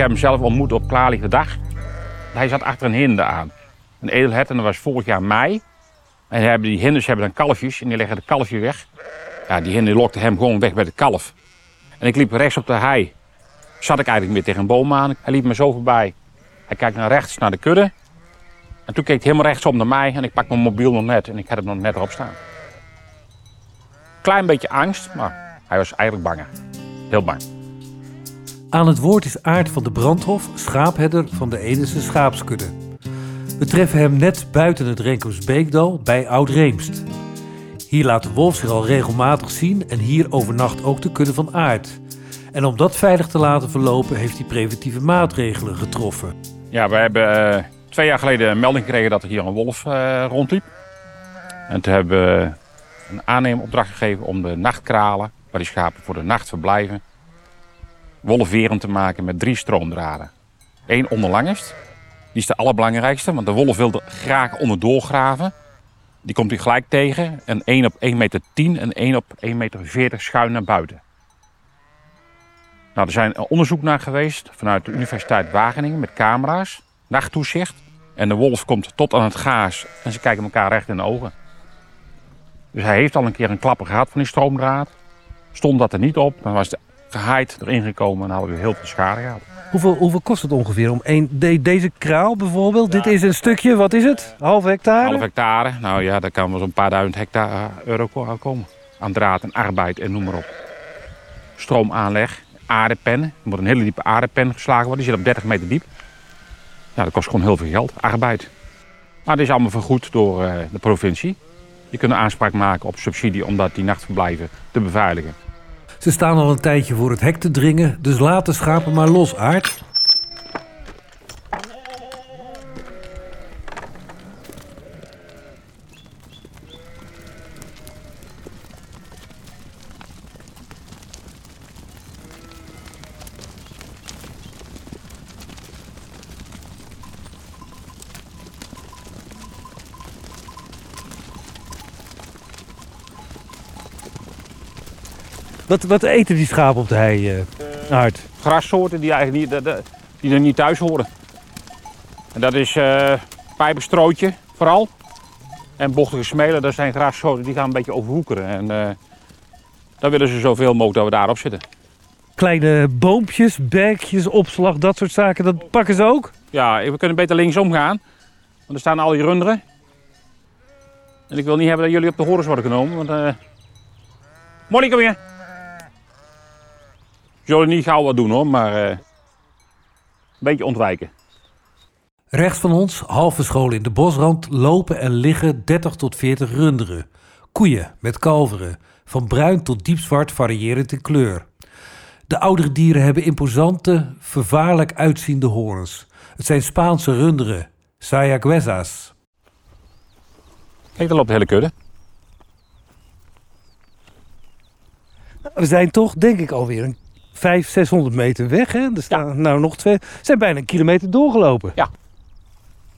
heb hem zelf ontmoet op klaarlichte dag. Hij zat achter een hinde aan. Een edelhert en dat was vorig jaar mei. En hebben die hinders hebben dan kalfjes en die leggen het kalfje weg. Ja, die hinde lokte hem gewoon weg bij het kalf. En ik liep rechts op de hei. Zat ik eigenlijk weer tegen een boom aan. Hij liep me zo voorbij. Hij kijkt naar rechts, naar de kudde. En toen keek hij helemaal rechtsom naar mij en ik pak mijn mobiel nog net en ik had hem nog net erop staan. Klein beetje angst, maar hij was eigenlijk bang. Heel bang. Aan het woord is Aart van de Brandhof, schaapherder van de Edense schaapskudde. We treffen hem net buiten het Renkersbeekdal bij Oud-Reemst. Hier laat de wolf zich al regelmatig zien en hier overnacht ook de kudde van Aard. En om dat veilig te laten verlopen heeft hij preventieve maatregelen getroffen. Ja, we hebben uh, twee jaar geleden een melding gekregen dat er hier een wolf uh, rondliep. En toen hebben we een aannemeropdracht gegeven om de nachtkralen, waar die schapen voor de nacht verblijven, wolfwerend te maken met drie stroomdraden. Eén onderlangest, die is de allerbelangrijkste, want de wolf wil er graag onderdoor graven. Die komt hij gelijk tegen. En één op 1,10 meter en één op 1,40 meter schuin naar buiten. Nou, er zijn onderzoek naar geweest vanuit de Universiteit Wageningen met camera's, nachttoezicht. En de wolf komt tot aan het gaas en ze kijken elkaar recht in de ogen. Dus hij heeft al een keer een klapper gehad van die stroomdraad. Stond dat er niet op, dan was de gehaaid erin gekomen en hadden we heel veel schade gehad. Hoeveel, hoeveel kost het ongeveer om de, deze kraal bijvoorbeeld? Dit is een stukje, wat is het? Half hectare? Half hectare, nou ja, daar kan wel zo'n paar duizend hectare euro komen. Aan draad en arbeid en noem maar op. Stroomaanleg, aardepen. Er moet een hele diepe aardepen geslagen worden, die zit op 30 meter diep. Ja, dat kost gewoon heel veel geld, arbeid. Maar dat is allemaal vergoed door uh, de provincie. Je kunt aanspraak maken op subsidie om dat die nachtverblijven te beveiligen. Ze staan al een tijdje voor het hek te dringen, dus laat de schapen maar los, Aard. Wat, wat eten die schapen op de hei, uh, Aard? Grassoorten die, eigenlijk niet, die er niet thuis horen. En dat is uh, pijpenstrootje vooral. En bochtige smelen, dat zijn grassoorten die gaan een beetje overhoekeren. En uh, dan willen ze zoveel mogelijk dat we daarop zitten. Kleine boompjes, berkjes, opslag, dat soort zaken, dat pakken ze ook? Ja, we kunnen beter linksom gaan. Want er staan al die runderen. En ik wil niet hebben dat jullie op de horens worden genomen. Want, uh... Molly, kom hier zullen niet gauw wat doen hoor, maar uh, een beetje ontwijken. Rechts van ons, halve school in de bosrand, lopen en liggen 30 tot 40 runderen. Koeien met kalveren, van bruin tot diepzwart variërend in kleur. De oudere dieren hebben imposante, vervaarlijk uitziende hoorns. Het zijn Spaanse runderen, sayaguesas. Kijk, daar loopt de hele kudde. We zijn toch, denk ik, alweer een 500, 600 meter weg. Hè? Er staan nou nog twee. zijn bijna een kilometer doorgelopen. Ja.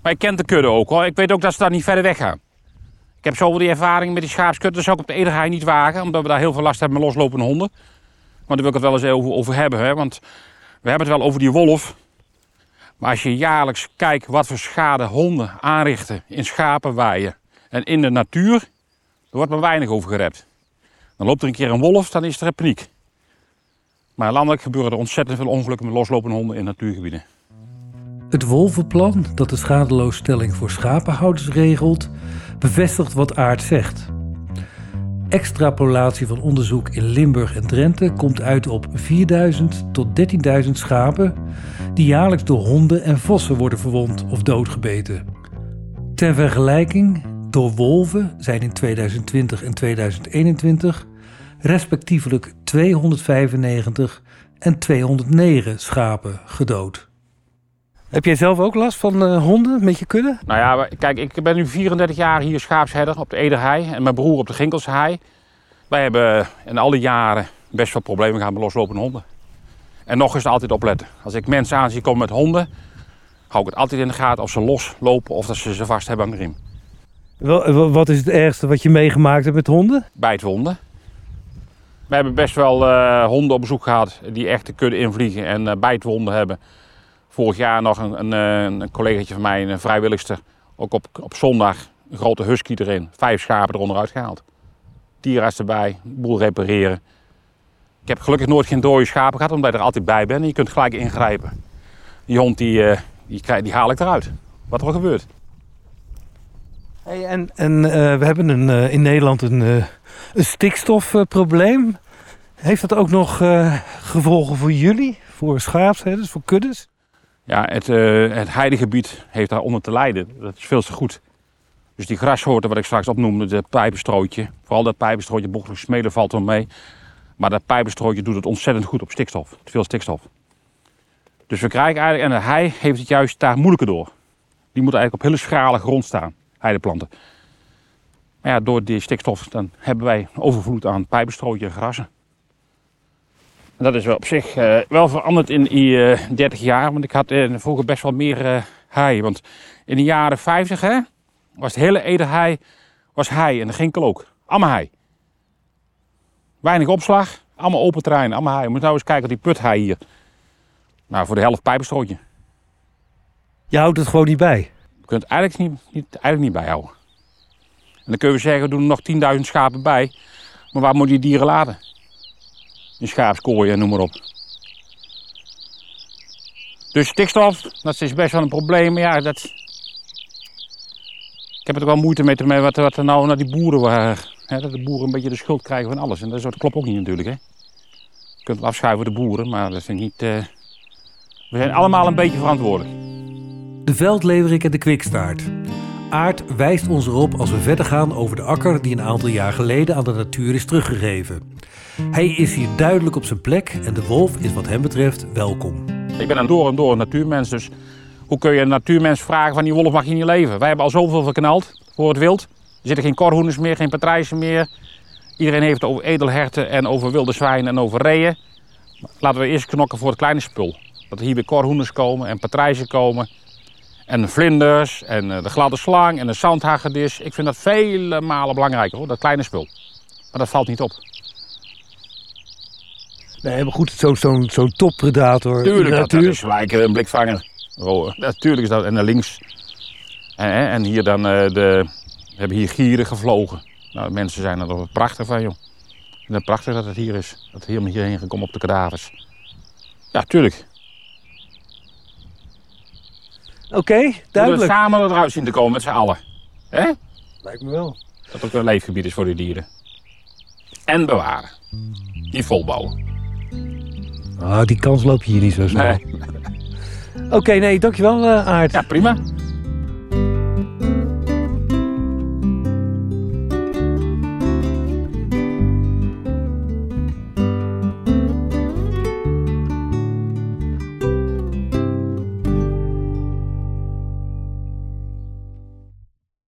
Maar ik ken de kudde ook hoor. Ik weet ook dat ze daar niet verder weg gaan. Ik heb zoveel die ervaring met die schaapskudde. zou ik op de Edergaai niet wagen. Omdat we daar heel veel last hebben met loslopende honden. Maar daar wil ik het wel eens over, over hebben. Hè? Want we hebben het wel over die wolf. Maar als je jaarlijks kijkt wat voor schade honden aanrichten in schapenwaaien en in de natuur, er wordt maar weinig over gerept. Dan loopt er een keer een wolf, dan is er paniek. Maar landelijk gebeuren er ontzettend veel ongelukken met loslopende honden in natuurgebieden. Het wolvenplan, dat de schadeloosstelling voor schapenhouders regelt, bevestigt wat Aard zegt. Extrapolatie van onderzoek in Limburg en Drenthe komt uit op 4000 tot 13.000 schapen die jaarlijks door honden en vossen worden verwond of doodgebeten. Ter vergelijking, door wolven zijn in 2020 en 2021 respectievelijk 295 en 209 schapen gedood. Heb jij zelf ook last van uh, honden met je kudde? Nou ja, kijk, ik ben nu 34 jaar hier schaapsherder op de Ederhei en mijn broer op de Ginkelse hei. Wij hebben in alle jaren best wel problemen gehad met loslopende honden. En nog eens altijd opletten. Als ik mensen aan zie komen met honden, hou ik het altijd in de gaten of ze loslopen of dat ze ze vast hebben aan de riem. Wat is het ergste wat je meegemaakt hebt met honden? Bijtwonden. We hebben best wel uh, honden op bezoek gehad die echt de kudde invliegen en uh, bijtwonden hebben. Vorig jaar nog een, een, eh, een collegaatje van mij, een vrijwilligster, ook op, op zondag een grote husky erin. Vijf schapen eronder uitgehaald. Dierenarts erbij, boel repareren. Ik heb gelukkig nooit geen dode schapen gehad, omdat je er altijd bij bent. En je kunt gelijk ingrijpen. Die hond die, eh, die, die haal ik eruit. Wat er ook gebeurt. Hey, en en eh, we hebben een, uh, in Nederland een, uh, een stikstofprobleem. Heeft dat ook nog gevolgen voor jullie, voor schaapsherders, voor kuddes? Ja, het, het heidegebied heeft daaronder te lijden. Dat is veel te goed. Dus die grassoorten wat ik straks opnoemde, de pijpenstrootje. Vooral dat pijpenstrootje, bochtelijk smelen valt er mee. Maar dat pijpenstrootje doet het ontzettend goed op stikstof. Te veel stikstof. Dus we krijgen eigenlijk, en hij heeft het juist daar moeilijker door. Die moet eigenlijk op hele schrale grond staan, heideplanten. Ja, door die stikstof dan hebben wij overvloed aan pijpenstrootje en grassen. En dat is wel op zich uh, wel veranderd in die uh, 30 jaar. Want ik had uh, vroeger best wel meer hei. Want in de jaren 50 hè, was het hele Ederhei was hei en de ginkel ook. Allemaal hei. Weinig opslag, allemaal open terrein, allemaal hei. Je moet nou eens kijken op die puthei hier. Nou, voor de helft pijpenstrootje. Je houdt het gewoon niet bij? Kunt eigenlijk niet, niet, eigenlijk niet bijhouden. En dan kun je zeggen, we doen nog 10.000 schapen bij. Maar waar moet je die dieren laten? In schaapskooien en noem maar op. Dus stikstof, dat is best wel een probleem. Ja, dat... Ik heb er wel moeite mee mee wat, wat er nou naar die boeren waren. Hè, dat de boeren een beetje de schuld krijgen van alles. En dat, dat klopt ook niet natuurlijk. Hè. Je kunt het afschuiven de boeren, maar dat is niet... Uh... We zijn allemaal een beetje verantwoordelijk. De veldleverik en de kwikstaart. Aard wijst ons erop als we verder gaan over de akker die een aantal jaar geleden aan de natuur is teruggegeven. Hij is hier duidelijk op zijn plek en de wolf is wat hem betreft welkom. Ik ben een door en door natuurmens, dus hoe kun je een natuurmens vragen van die wolf mag je niet leven? Wij hebben al zoveel verknald voor het wild. Er zitten geen korhoenders meer, geen patrijzen meer. Iedereen heeft het over edelherten en over wilde zwijnen en over reeën. Laten we eerst knokken voor het kleine spul. Dat er hier weer korhoenders komen en patrijzen komen. En vlinders en eh, de gladde slang en de zandhagedis. Ik vind dat vele malen belangrijker hoor, dat kleine spul. Maar dat valt niet op. Nee, maar goed, zo'n zo, zo toppredator. Tuurlijk, dat, dat is gelijk een blikvanger. Oh, natuurlijk is dat. En naar links. En, en hier dan, de, we hebben hier gieren gevlogen. Nou, mensen zijn er prachtig van, joh. Het is prachtig dat het hier is. Dat het helemaal hierheen gekomen op de kadavers. Ja, tuurlijk. Oké, okay, duidelijk. We samen eruit zien te komen met z'n allen. hè? Lijkt me wel. Dat het ook een leefgebied is voor die dieren. En bewaren. Niet volbouwen. Ah, die kans loop je hier niet zo snel. Nee. Oké, okay, nee, dankjewel uh, Aard. Ja, prima.